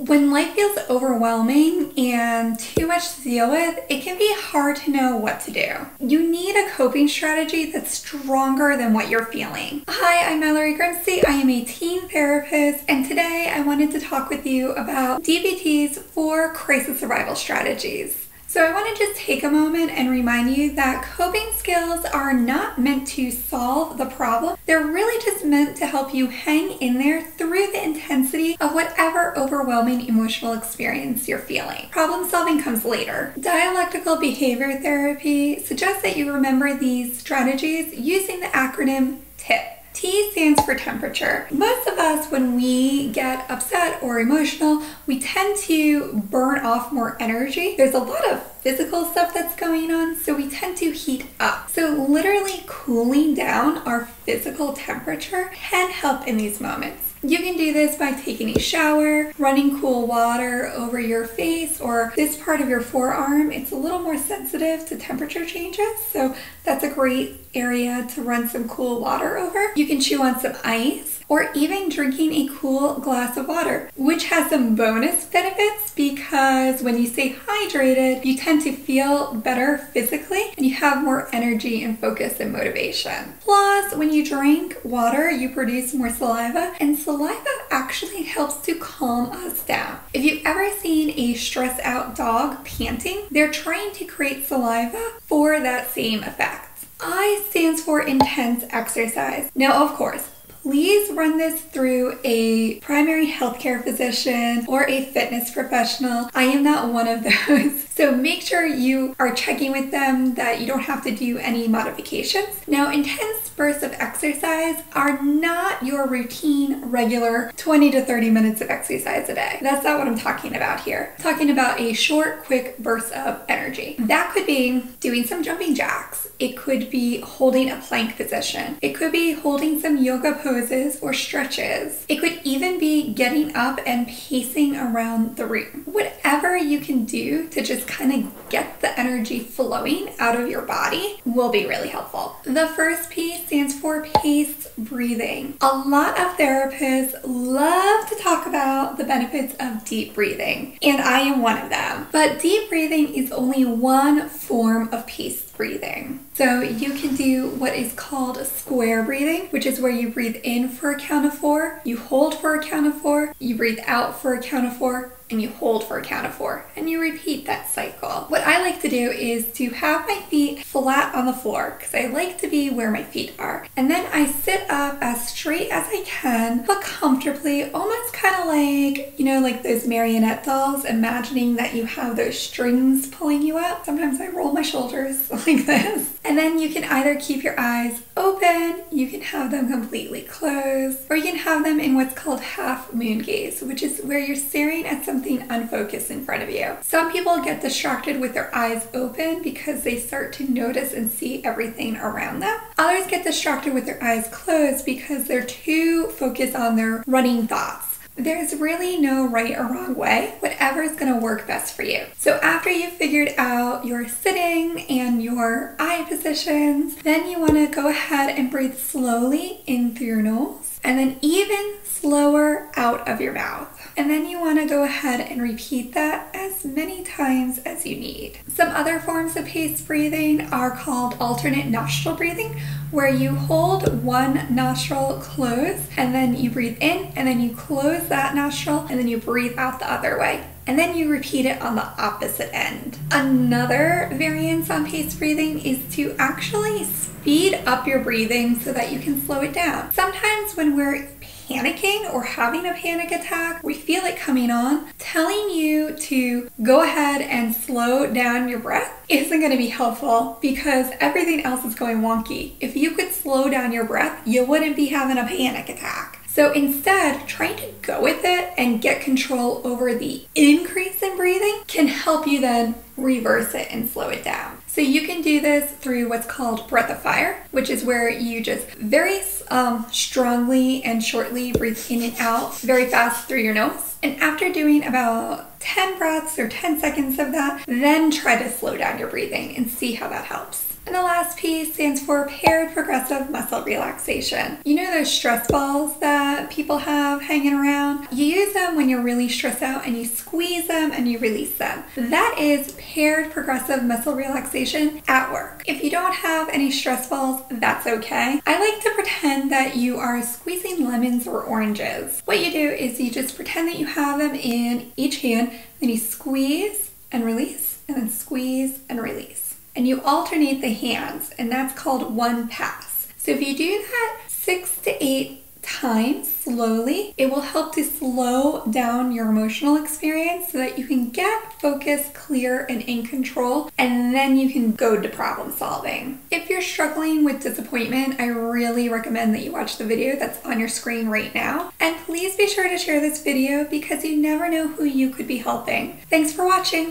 When life feels overwhelming and too much to deal with, it can be hard to know what to do. You need a coping strategy that's stronger than what you're feeling. Hi, I'm Mallory Grimste. I am a teen therapist, and today I wanted to talk with you about DBT's four crisis survival strategies. So, I want to just take a moment and remind you that coping skills are not meant to solve the problem. They're really just meant to help you hang in there through the intensity of whatever overwhelming emotional experience you're feeling. Problem solving comes later. Dialectical behavior therapy suggests that you remember these strategies using the acronym TIP. T stands for temperature. Most of us, when we get upset or emotional, we tend to burn off more energy. There's a lot of physical stuff that's going on, so we tend to heat up. So, literally cooling down our physical temperature can help in these moments. You can do this by taking a shower, running cool water over your face or this part of your forearm. It's a little more sensitive to temperature changes, so that's a great area to run some cool water over. You can chew on some ice or even drinking a cool glass of water, which has some bonus benefits because when you stay hydrated, you tend to feel better physically and you have more energy and focus and motivation. Plus, when you drink water, you produce more saliva, and saliva actually helps to calm us down. If you've ever seen a stressed out dog panting, they're trying to create saliva for that same effect. I stands for intense exercise. Now, of course, please run this through a primary healthcare physician or a fitness professional. I am not one of those. So make sure you are checking with them that you don't have to do any modifications. Now, intense bursts of exercise are not your routine, regular 20 to 30 minutes of exercise a day. That's not what I'm talking about here. I'm talking about a short, quick burst of energy. That could be doing some jumping jacks. It could be holding a plank position. It could be holding some yoga poses or stretches. It could even be getting up and pacing around the room. Whatever you can do to just kind of get the energy flowing out of your body will be really helpful. The first P stands for paced breathing. A lot of therapists love to talk about the benefits of deep breathing, and I am one of them. But deep breathing is only one form of paced breathing. So you can do what is called square breathing, which is where you breathe in for a count of four, you hold for a count of four, you breathe out for a count of four, and you hold for a count of four and you repeat that cycle. What I like to do is to have my feet flat on the floor because I like to be where my feet are. And then I sit up as straight as I can, but comfortably, almost kind of like, you know, like those marionette dolls, imagining that you have those strings pulling you up. Sometimes I roll my shoulders like this. And then you can either keep your eyes open, you can have them completely closed, or you can have them in what's called half moon gaze, which is where you're staring at something something unfocused in front of you. Some people get distracted with their eyes open because they start to notice and see everything around them. Others get distracted with their eyes closed because they're too focused on their running thoughts. There's really no right or wrong way, whatever is going to work best for you. So, after you've figured out your sitting and your eye positions, then you want to go ahead and breathe slowly in through your nose and then even slower out of your mouth. And then you want to go ahead and repeat that as many times you need. Some other forms of paced breathing are called alternate nostril breathing, where you hold one nostril closed and then you breathe in and then you close that nostril and then you breathe out the other way and then you repeat it on the opposite end. Another variance on paced breathing is to actually speed up your breathing so that you can slow it down. Sometimes when we're panicking or having a panic attack, we feel it coming on, telling you to go ahead and slow down your breath isn't going to be helpful because everything else is going wonky. If you could slow down your breath, you wouldn't be having a panic attack. So instead, trying to go with it and get control over the increase in breathing can help you then reverse it and slow it down. So you can do this through what's called breath of fire, which is where you just very um, strongly and shortly breathe in and out very fast through your nose. And after doing about 10 breaths or 10 seconds of that, then try to slow down your breathing and see how that helps. And the last P stands for paired progressive muscle relaxation. You know those stress balls that people have hanging around? You use them when you're really stressed out and you squeeze them and you release them. That is paired progressive muscle relaxation at work. If you don't have any stress balls, that's okay. I like to pretend that you are squeezing lemons or oranges. What you do is you just pretend that you have them in each hand, then you squeeze and release, and then squeeze and release. And you alternate the hands, and that's called one pass. So if you do that six to eight times slowly, it will help to slow down your emotional experience so that you can get focused, clear, and in control, and then you can go to problem solving. If you're struggling with disappointment, I really recommend that you watch the video that's on your screen right now. And please be sure to share this video because you never know who you could be helping. Thanks for watching.